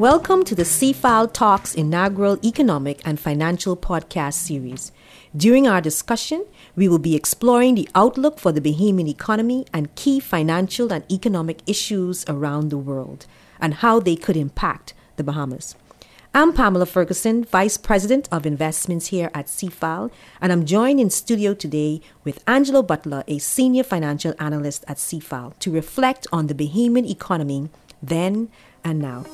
Welcome to the CFAL Talks inaugural economic and financial podcast series. During our discussion, we will be exploring the outlook for the Bahamian economy and key financial and economic issues around the world and how they could impact the Bahamas. I'm Pamela Ferguson, Vice President of Investments here at CFAL, and I'm joined in studio today with Angelo Butler, a Senior Financial Analyst at CFAL, to reflect on the Bahamian economy then and now.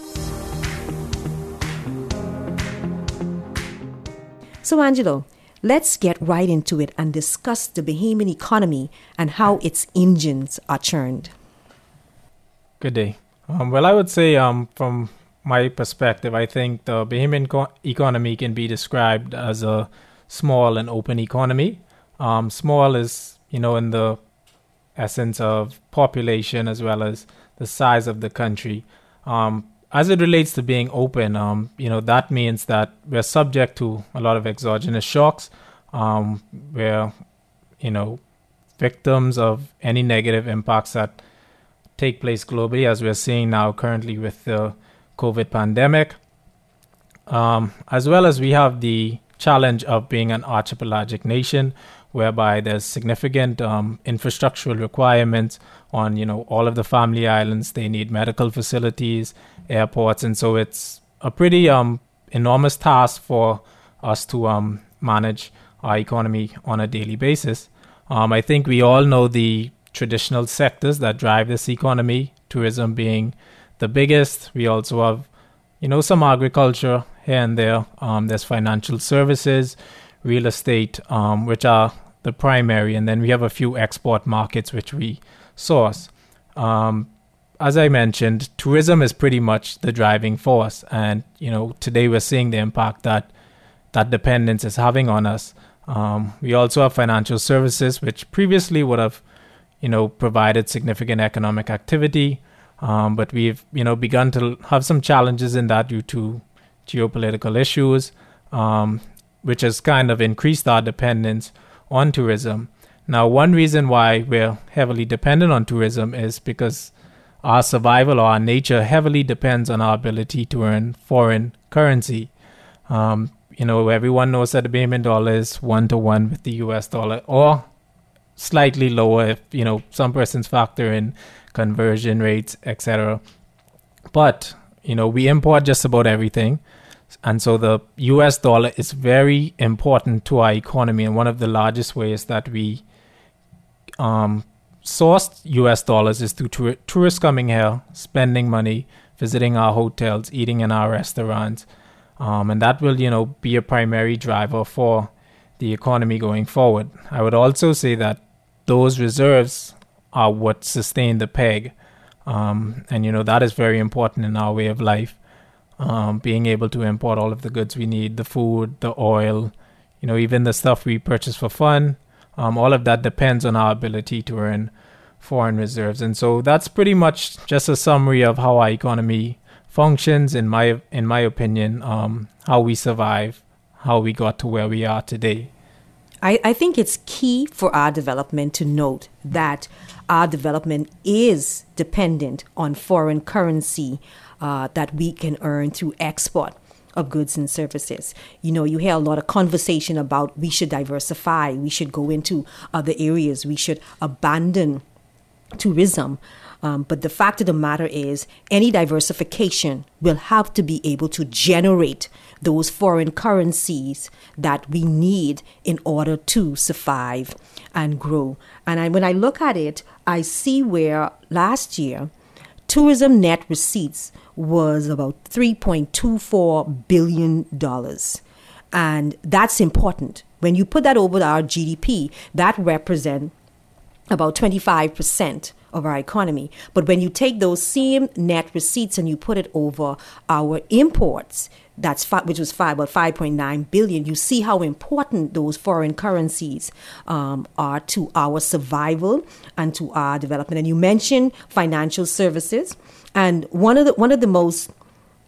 So, Angelo, let's get right into it and discuss the Bahamian economy and how its engines are churned. Good day. Um, well, I would say, um, from my perspective, I think the Bahamian co- economy can be described as a small and open economy. Um, small is, you know, in the essence of population as well as the size of the country. Um, as it relates to being open, um, you know, that means that we're subject to a lot of exogenous shocks. Um, we're, you know, victims of any negative impacts that take place globally, as we're seeing now currently with the COVID pandemic. Um, as well as we have the challenge of being an archipelagic nation, whereby there's significant um, infrastructural requirements on, you know, all of the family islands. They need medical facilities, airports, and so it's a pretty um, enormous task for us to um, manage our economy on a daily basis. Um, I think we all know the traditional sectors that drive this economy, tourism being the biggest. We also have, you know, some agriculture here and there. Um, there's financial services, real estate, um, which are the primary, and then we have a few export markets which we source. Um, as I mentioned, tourism is pretty much the driving force, and you know today we're seeing the impact that that dependence is having on us. Um, we also have financial services, which previously would have, you know, provided significant economic activity, um, but we've you know begun to have some challenges in that due to geopolitical issues, um, which has kind of increased our dependence on tourism. Now, one reason why we're heavily dependent on tourism is because our survival or our nature heavily depends on our ability to earn foreign currency. Um, you know, everyone knows that the Bahamian dollar is one to one with the US dollar, or slightly lower if, you know, some persons factor in conversion rates, etc. But, you know, we import just about everything. And so the US dollar is very important to our economy. And one of the largest ways that we um, sourced US dollars is through tour- tourists coming here, spending money, visiting our hotels, eating in our restaurants. Um, and that will, you know, be a primary driver for the economy going forward. I would also say that those reserves are what sustain the peg. Um, and, you know, that is very important in our way of life. Um, being able to import all of the goods we need, the food, the oil, you know, even the stuff we purchase for fun, um, all of that depends on our ability to earn foreign reserves. And so that's pretty much just a summary of how our economy functions, in my in my opinion, um, how we survive, how we got to where we are today. I, I think it's key for our development to note that our development is dependent on foreign currency uh, that we can earn through export of goods and services. You know, you hear a lot of conversation about we should diversify, we should go into other areas, we should abandon tourism. Um, but the fact of the matter is, any diversification will have to be able to generate those foreign currencies that we need in order to survive and grow. And I, when I look at it, I see where last year tourism net receipts was about $3.24 billion. And that's important. When you put that over our GDP, that represents about 25% of our economy. But when you take those same net receipts and you put it over our imports, that's five, which was five, about 5.9 billion. You see how important those foreign currencies um, are to our survival and to our development. And you mentioned financial services, and one of the one of the most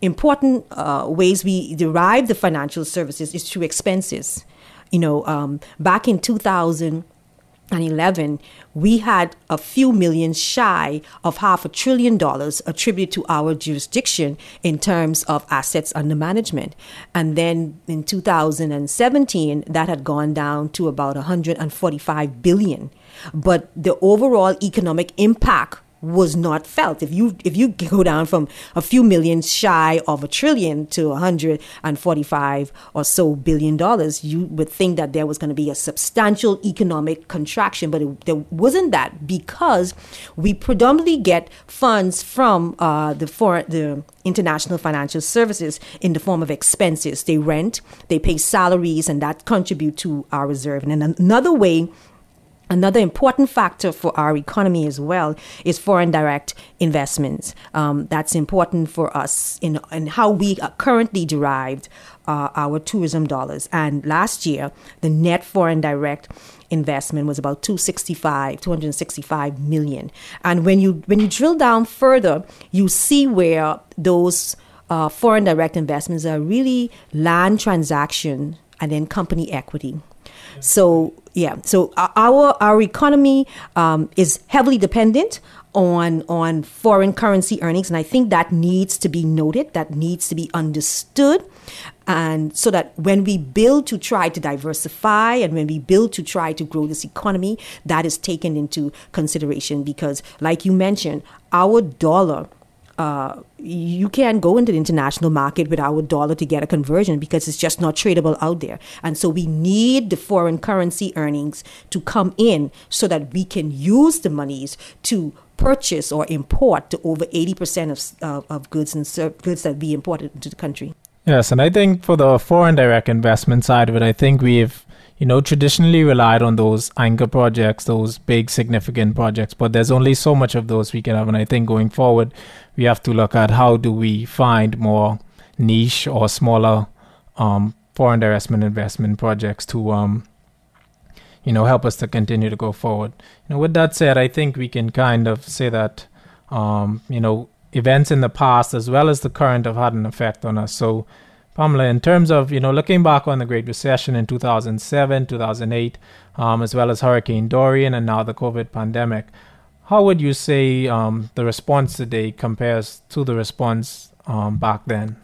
important uh, ways we derive the financial services is through expenses. You know, um, back in 2000 and 11, we had a few million shy of half a trillion dollars attributed to our jurisdiction in terms of assets under management. And then in 2017, that had gone down to about 145 billion. But the overall economic impact was not felt. If you if you go down from a few million shy of a trillion to 145 or so billion dollars, you would think that there was going to be a substantial economic contraction, but it, there wasn't that because we predominantly get funds from uh, the for the international financial services in the form of expenses. They rent, they pay salaries, and that contribute to our reserve. And another way Another important factor for our economy as well is foreign direct investments. Um, that's important for us in, in how we currently derived uh, our tourism dollars. And last year, the net foreign direct investment was about 265 265 million and when you when you drill down further you see where those uh, foreign direct investments are really land transaction and then company equity so yeah, so our our economy um, is heavily dependent on on foreign currency earnings, and I think that needs to be noted. That needs to be understood, and so that when we build to try to diversify and when we build to try to grow this economy, that is taken into consideration. Because, like you mentioned, our dollar you can't go into the international market with our dollar to get a conversion because it's just not tradable out there. And so we need the foreign currency earnings to come in so that we can use the monies to purchase or import to over 80% of, uh, of goods and ser- goods that we imported into the country. Yes, and I think for the foreign direct investment side of it, I think we've you know, traditionally relied on those anchor projects, those big significant projects, but there's only so much of those we can have. And I think going forward, we have to look at how do we find more niche or smaller um, foreign investment investment projects to, um, you know, help us to continue to go forward. You know, with that said, I think we can kind of say that, um, you know, events in the past as well as the current have had an effect on us. So Pamela, in terms of you know looking back on the Great Recession in 2007, 2008, um, as well as Hurricane Dorian and now the COVID pandemic, how would you say um, the response today compares to the response um, back then?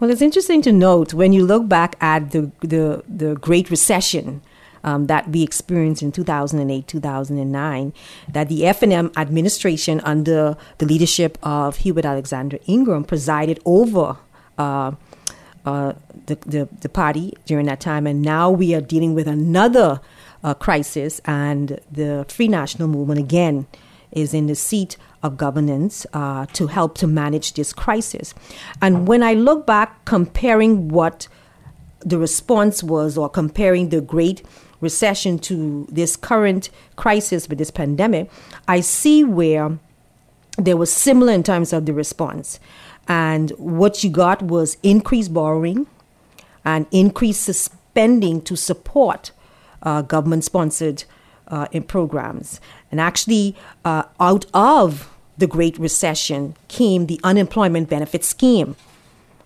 Well, it's interesting to note when you look back at the the, the Great Recession. Um, that we experienced in 2008, 2009, that the FNM administration under the leadership of Hubert Alexander Ingraham presided over uh, uh, the, the, the, party during that time. And now we are dealing with another uh, crisis, and the Free National Movement again is in the seat of governance uh, to help to manage this crisis. And when I look back, comparing what the response was, or comparing the Great Recession to this current crisis with this pandemic, I see where there was similar in terms of the response. And what you got was increased borrowing and increased spending to support uh, government sponsored uh, programs. And actually, uh, out of the Great Recession came the unemployment benefit scheme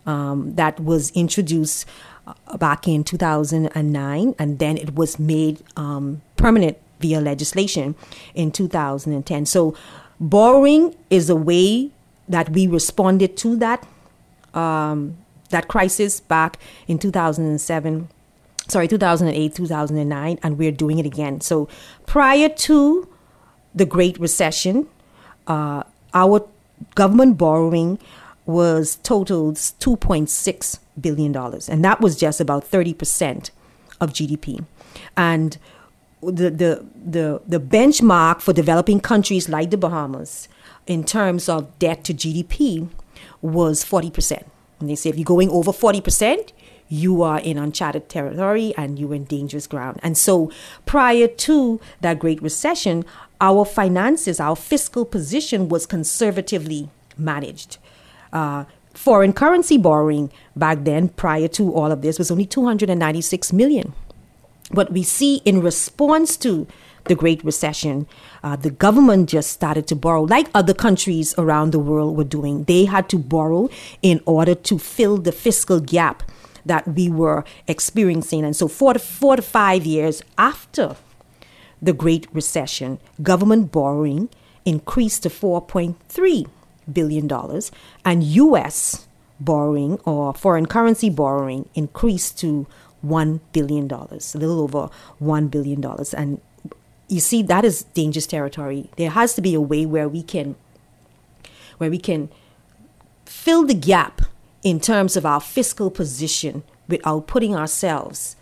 um, that was introduced uh, back in 2009, and then it was made um, permanent via legislation in 2010. So, borrowing is a way that we responded to that um, that crisis back in 2007 sorry 2008 2009 and we're doing it again. So prior to the great recession uh, our government borrowing was totaled 2.6 billion dollars and that was just about 30% of gdp and the, the, the, the benchmark for developing countries like the Bahamas in terms of debt to GDP was 40%. And they say if you're going over 40%, you are in uncharted territory and you're in dangerous ground. And so prior to that Great Recession, our finances, our fiscal position was conservatively managed. Uh, foreign currency borrowing back then, prior to all of this, was only 296 million. What we see in response to the Great Recession, uh, the government just started to borrow, like other countries around the world were doing. They had to borrow in order to fill the fiscal gap that we were experiencing. And so, four to, four to five years after the Great Recession, government borrowing increased to $4.3 billion, and U.S. borrowing or foreign currency borrowing increased to $1 billion, a little over $1 billion. And you see, that is dangerous territory. There has to be a way where we can, where we can fill the gap in terms of our fiscal position without putting ourselves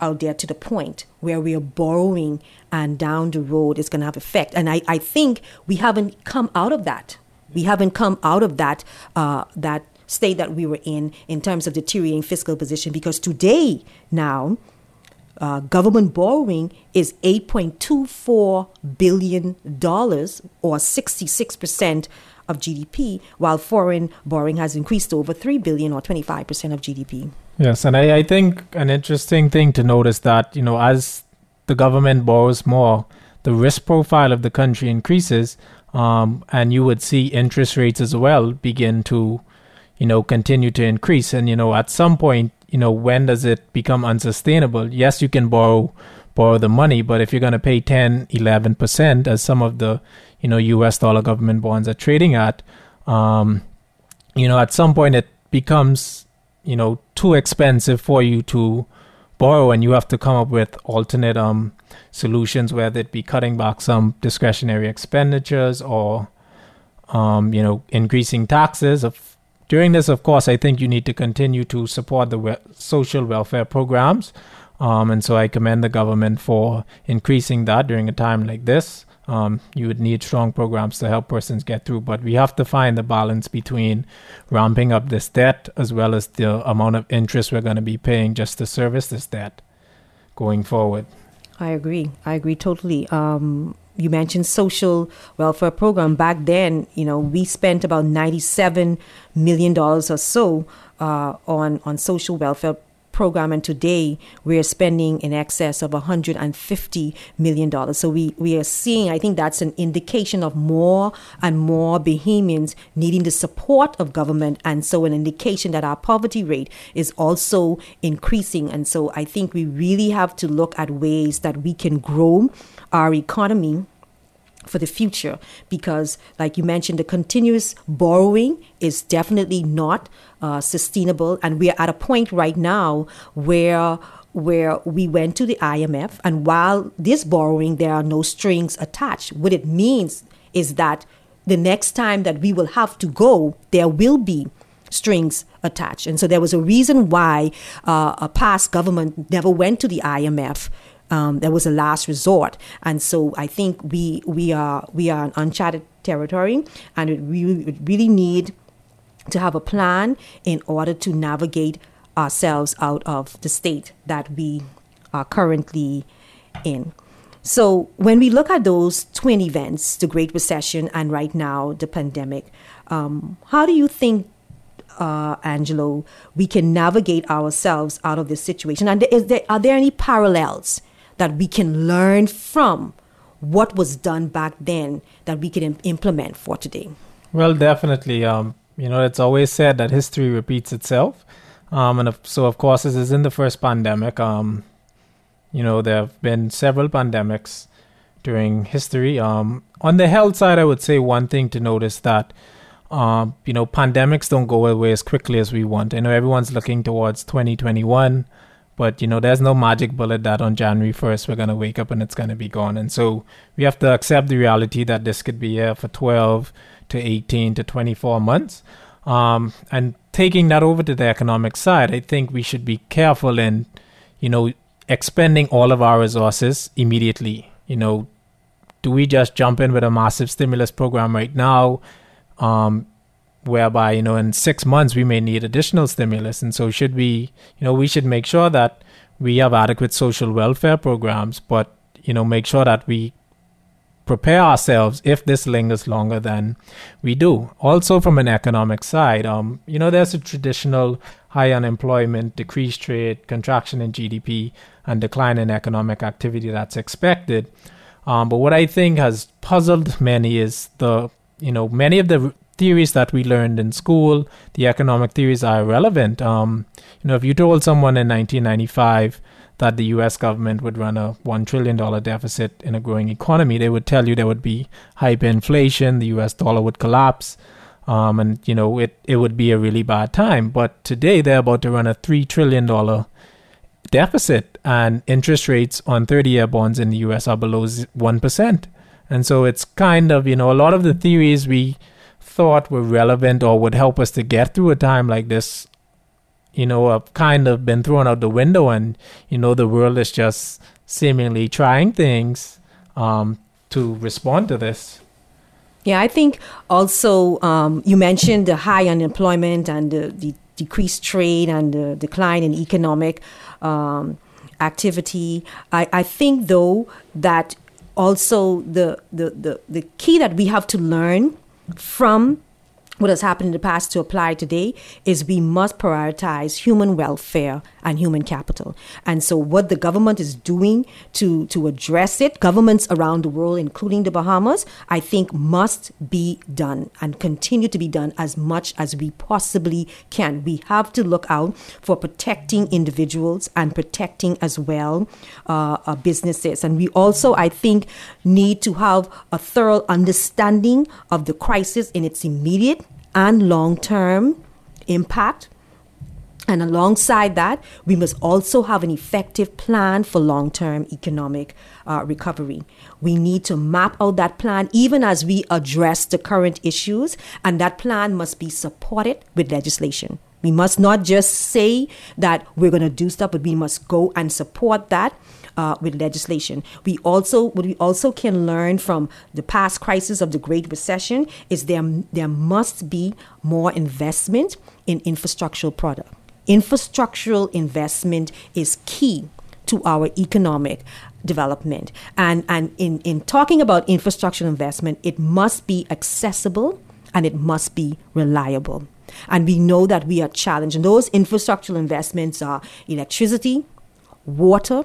out there to the point where we are borrowing and down the road it's going to have effect. And I, I think we haven't come out of that. We haven't come out of that uh, that state that we were in in terms of deteriorating fiscal position because today now uh, government borrowing is 8.24 billion dollars or 66 percent of GDP, while foreign borrowing has increased to over 3 billion or 25 percent of GDP. Yes, and I, I think an interesting thing to notice that, you know, as the government borrows more, the risk profile of the country increases, um, and you would see interest rates as well begin to, you know, continue to increase. And, you know, at some point, you know, when does it become unsustainable? Yes, you can borrow borrow the money, but if you're going to pay 10, 11%, as some of the, you know, US dollar government bonds are trading at, um, you know, at some point it becomes you know too expensive for you to borrow and you have to come up with alternate um solutions whether it be cutting back some discretionary expenditures or um you know increasing taxes of during this of course i think you need to continue to support the we- social welfare programs um and so i commend the government for increasing that during a time like this um, you would need strong programs to help persons get through. But we have to find the balance between ramping up this debt as well as the amount of interest we're going to be paying just to service this debt going forward. I agree. I agree totally. Um, you mentioned social welfare program. Back then, you know, we spent about ninety-seven million dollars or so uh, on on social welfare program. And today we're spending in excess of 150 million dollars. So we we are seeing i think that's an indication of more and more bahamians needing the support of government. And so an indication that our poverty rate is also increasing. And so i think we really have to look at ways that we can grow our economy for the future because like you mentioned the continuous borrowing is definitely not uh, sustainable. And we are at a point right now where where we went to the IMF and while this borrowing there are no strings attached. What it means is that the next time that we will have to go there will be strings attached. And so there was a reason why uh, a past government never went to the IMF um, that was a last resort. And so I think we we are we are an uncharted territory, and it really need to have a plan in order to navigate ourselves out of the state that we are currently in. So when we look at those twin events, the Great Recession and right now the pandemic, um, how do you think uh, Angelo, we can navigate ourselves out of this situation? And is there, are there any parallels that we can learn from what was done back then that we can implement for today? Well, definitely. Um, you know, it's always said that history repeats itself. Um, and so, of course, this is in the first pandemic. Um, you know, there have been several pandemics during history. Um, on the health side, I would say one thing to notice that, um, you know, pandemics don't go away as quickly as we want. I know everyone's looking towards 2021. But you know, there's no magic bullet that on January 1st we're gonna wake up and it's gonna be gone. And so we have to accept the reality that this could be here for 12 to 18 to 24 months. Um, and taking that over to the economic side, I think we should be careful in, you know, expending all of our resources immediately. You know, do we just jump in with a massive stimulus program right now? Um, whereby you know in six months we may need additional stimulus. And so should we you know we should make sure that we have adequate social welfare programs but you know make sure that we prepare ourselves if this lingers longer than we do. Also from an economic side um you know there's a traditional high unemployment decreased trade contraction in gdp and decline in economic activity that's expected. Um, but what i think has puzzled many is the you know many of the theories that we learned in school, the economic theories are irrelevant. Um, you know, if you told someone in 1995 that the U.S. government would run a one trillion dollar deficit in a growing economy. They would tell you there would be hyperinflation, the U.S. dollar would collapse, um, and you know it it would be a really bad time. But today they're about to run a three trillion dollar deficit, and interest rates on thirty year bonds in the U.S. are below one percent. And so it's kind of you know a lot of the theories we thought were relevant or would help us to get through a time like this you know, have kind of been thrown out the window, and you know, the world is just seemingly trying things um, to respond to this. Yeah, I think also um, you mentioned the high unemployment and the, the, decreased trade and the decline in economic um, activity. I, I think, though, that also the, the, the, the key that we have to learn from what has happened in the past to apply today is we must prioritize human welfare and human capital. And so what the government is doing to, to address it, governments around the world, including the Bahamas, I think must be done and continue to be done as much as we possibly can. We have to look out for protecting individuals and protecting as well uh, uh, businesses. And we also, I think, need to have a thorough understanding of the crisis in its immediate and long term impact. And alongside that, we must also have an effective plan for long term economic uh, recovery. We need to map out that plan even as we address the current issues, and that plan must be supported with legislation. We must not just say that we're going to do stuff, but we must go and support that uh, with legislation. We also what we also can learn from the past crisis of the Great Recession is there there must be more investment in infrastructural product. Infrastructural investment is key to our economic development. And and in, in talking about infrastructure investment, it must be accessible and it must be reliable. And we know that we are challenged. And those infrastructural investments are electricity, water,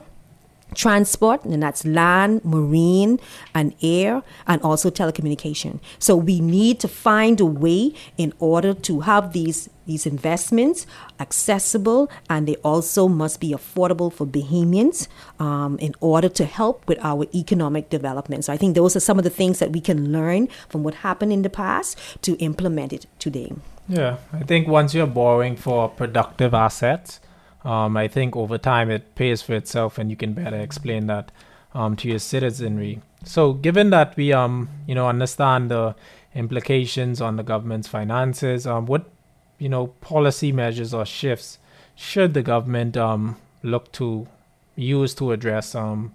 transport, and that's land, marine, and air, and also telecommunication. So we need to find a way in order to have these these investments accessible, and they also must be affordable for Bahamians um, in order to help with our economic development. So I think those are some of the things that we can learn from what happened in the past to implement it today. Yeah, I think once you're borrowing for productive assets, um, I think over time it pays for itself, and you can better explain that um, to your citizenry. So, given that we um you know understand the implications on the government's finances, um, what you know policy measures or shifts should the government um look to use to address um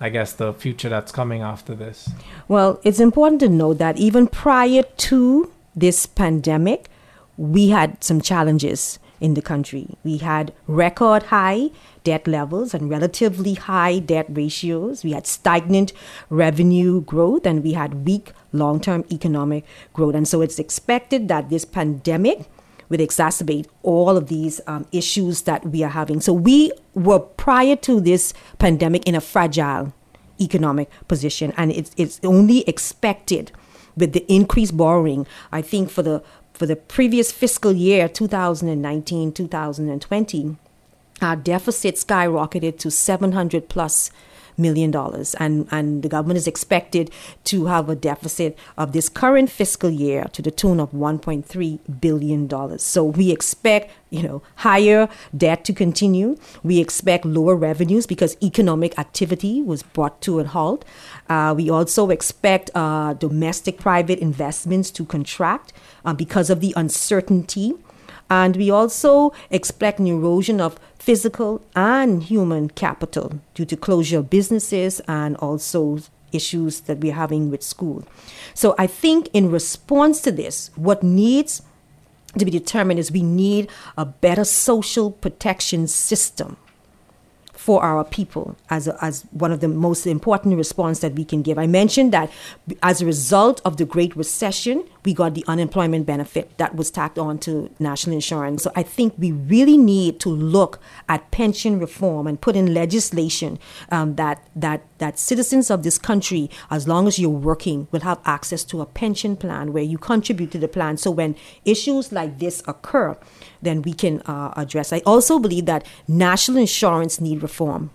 I guess the future that's coming after this? Well, it's important to note that even prior to this pandemic, we had some challenges in the country. We had record high debt levels and relatively high debt ratios. We had stagnant revenue growth and we had weak long term economic growth. And so it's expected that this pandemic would exacerbate all of these um, issues that we are having. So we were prior to this pandemic in a fragile economic position, and it's, it's only expected with the increased borrowing. I think for the for the previous fiscal year, 2019 2020, our deficit skyrocketed to 700 plus million dollars. And and the government is expected to have a deficit of this current fiscal year to the tune of 1.3 billion dollars. So we expect you know higher debt to continue. We expect lower revenues because economic activity was brought to a halt. Uh, we also expect uh, domestic private investments to contract uh, because of the uncertainty. And we also expect an erosion of physical and human capital due to closure of businesses and also issues that we're having with school. So I think in response to this, what needs to be determined is we need a better social protection system for our people as, a, as one of the most important response that we can give. I mentioned that as a result of the Great Recession, we got the unemployment benefit that was tacked on to national insurance. So I think we really need to look at pension reform and put in legislation um, that that that citizens of this country, as long as you're working, will have access to a pension plan where you contribute to the plan. So when issues like this occur, then we can uh, address. I also believe that national insurance need reform.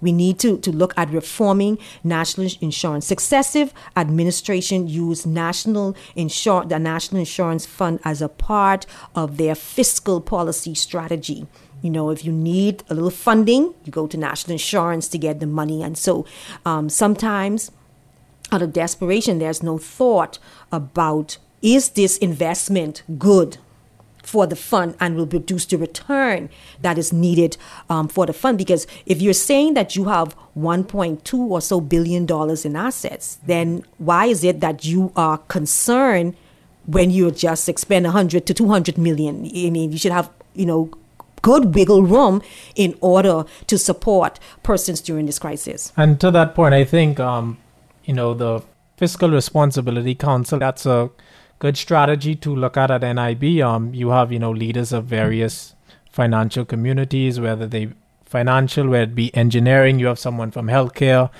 We need to, to look at reforming national insurance. Successive administration use national insur- the National Insurance Fund as a part of their fiscal policy strategy. You know, if you need a little funding, you go to national insurance to get the money. And so um, sometimes, out of desperation, there's no thought about is this investment good for the fund and will produce the return that is needed um, for the fund. Because if you're saying that you have 1.2 or so billion dollars in assets, then why is it that you are concerned when you just expend 100 to 200 million? I mean, you should have, you know, good wiggle room in order to support persons during this crisis. And to that point, I think, um, you know, the Fiscal Responsibility Council, that's a good strategy to look at at NIB. Um, you have you know leaders of various financial communities, whether they financial, whether it be engineering. You have someone from healthcare,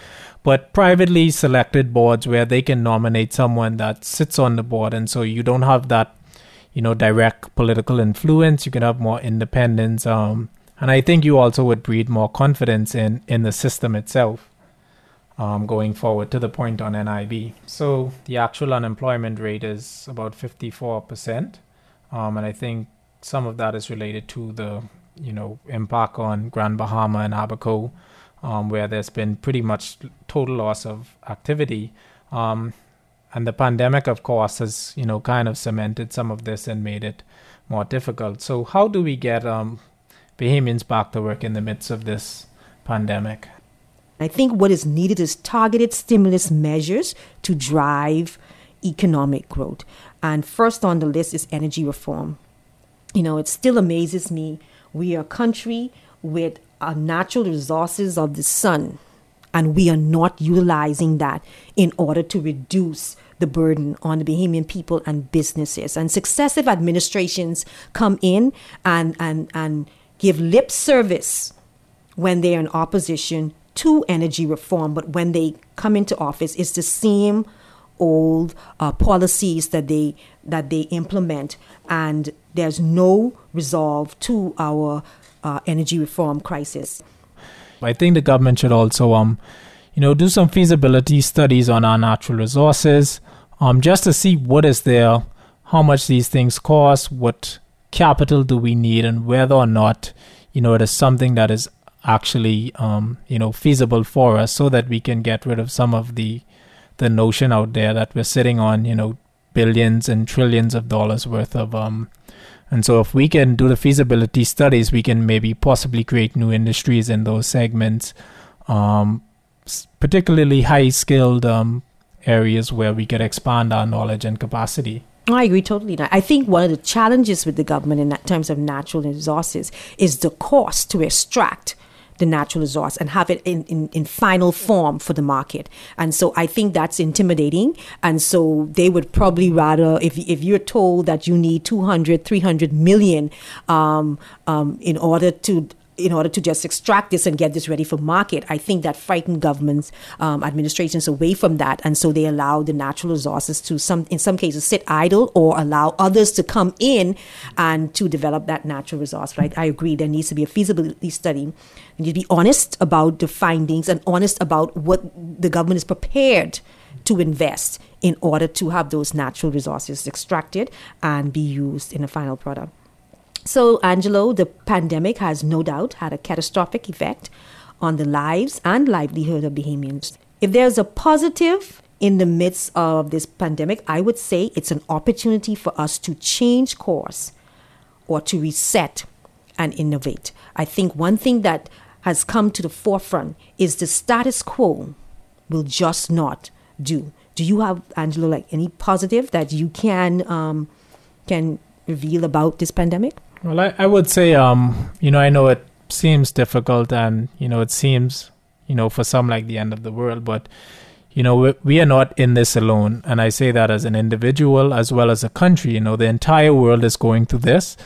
but privately selected boards where they can nominate someone that sits on the board, and so you don't have that you know direct political influence. You can have more independence. Um, and I think you also would breed more confidence in in the system itself um, going forward to the point on NIB. So the actual unemployment rate is about 54%. Um, and I think some of that is related to the, you know, impact on Grand Bahama and Abaco, um, where there's been pretty much total loss of activity. Um, and the pandemic, of course, has, you know, kind of cemented some of this and made it more difficult. So how do we get um, Bahamians back to work in the midst of this pandemic? I think what is needed is targeted stimulus measures to drive economic growth. And first on the list is energy reform. You know, it still amazes me. We are a country with our natural resources of the sun, and we are not utilizing that in order to reduce the burden on the Bahamian people and businesses. And successive administrations come in and, and, and give lip service when they're in opposition to energy reform, but when they come into office, it's the same old uh, policies that they that they implement, and there's no resolve to our uh, energy reform crisis. I think the government should also, um, you know, do some feasibility studies on our natural resources, um, just to see what is there, how much these things cost, what capital do we need, and whether or not, you know, it is something that is actually um, you know feasible for us so that we can get rid of some of the the notion out there that we're sitting on you know billions and trillions of dollars worth of um and so if we can do the feasibility studies we can maybe possibly create new industries in those segments um particularly high skilled um areas where we could expand our knowledge and capacity I agree totally. I think one of the challenges with the government in terms of natural resources is the cost to extract the natural resource and have it in, in, in final form for the market. And so I think that's intimidating. And so they would probably rather, if, if you're told that you need 200, 300 million um, um, in order to in order to just extract this and get this ready for market. I think that frightened governments, um, administrations away from that, and so they allow the natural resources to some, in some cases, sit idle or allow others to come in and to develop that natural resource. Right? I agree. There needs to be a feasibility study. You need to be honest about the findings and honest about what the government is prepared to invest in order to have those natural resources extracted and be used in a final product. So, Angelo, the pandemic has no doubt had a catastrophic effect on the lives and livelihood of Bahamians. If there's a positive in the midst of this pandemic, I would say it's an opportunity for us to change course or to reset and innovate. I think one thing that has come to the forefront is the status quo will just not do. Do you have, Angelo, like any positive that you can um, can reveal about this pandemic? Well, I, I would say, um, you know, I know it seems difficult and, you know, it seems, you know, for some like the end of the world, but, you know, we, we are not in this alone. And I say that as an individual as well as a country. You know, the entire world is going through this.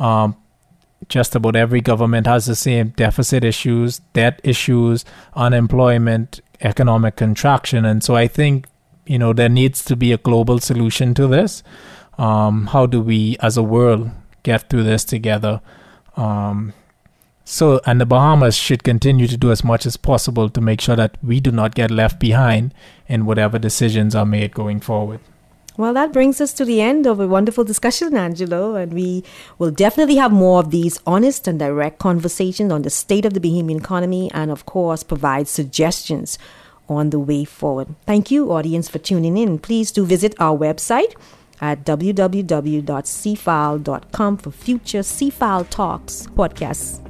Um, just about every government has the same deficit issues, debt issues, unemployment, economic contraction. And so I think, you know, there needs to be a global solution to this. Um, how do we, as a world, get through this together. Um, So, and the Bahamas should continue to do as much as possible to make sure that we do not get left behind in whatever decisions are made going forward. Well, that brings us to the end of a wonderful discussion, Angelo, and we will definitely have more of these honest and direct conversations on the state of the Bahamian economy and, of course, provide suggestions on the way forward. Thank you, audience, for tuning in. Please do visit our website at www.cfal.com for future CFAL Talks podcasts.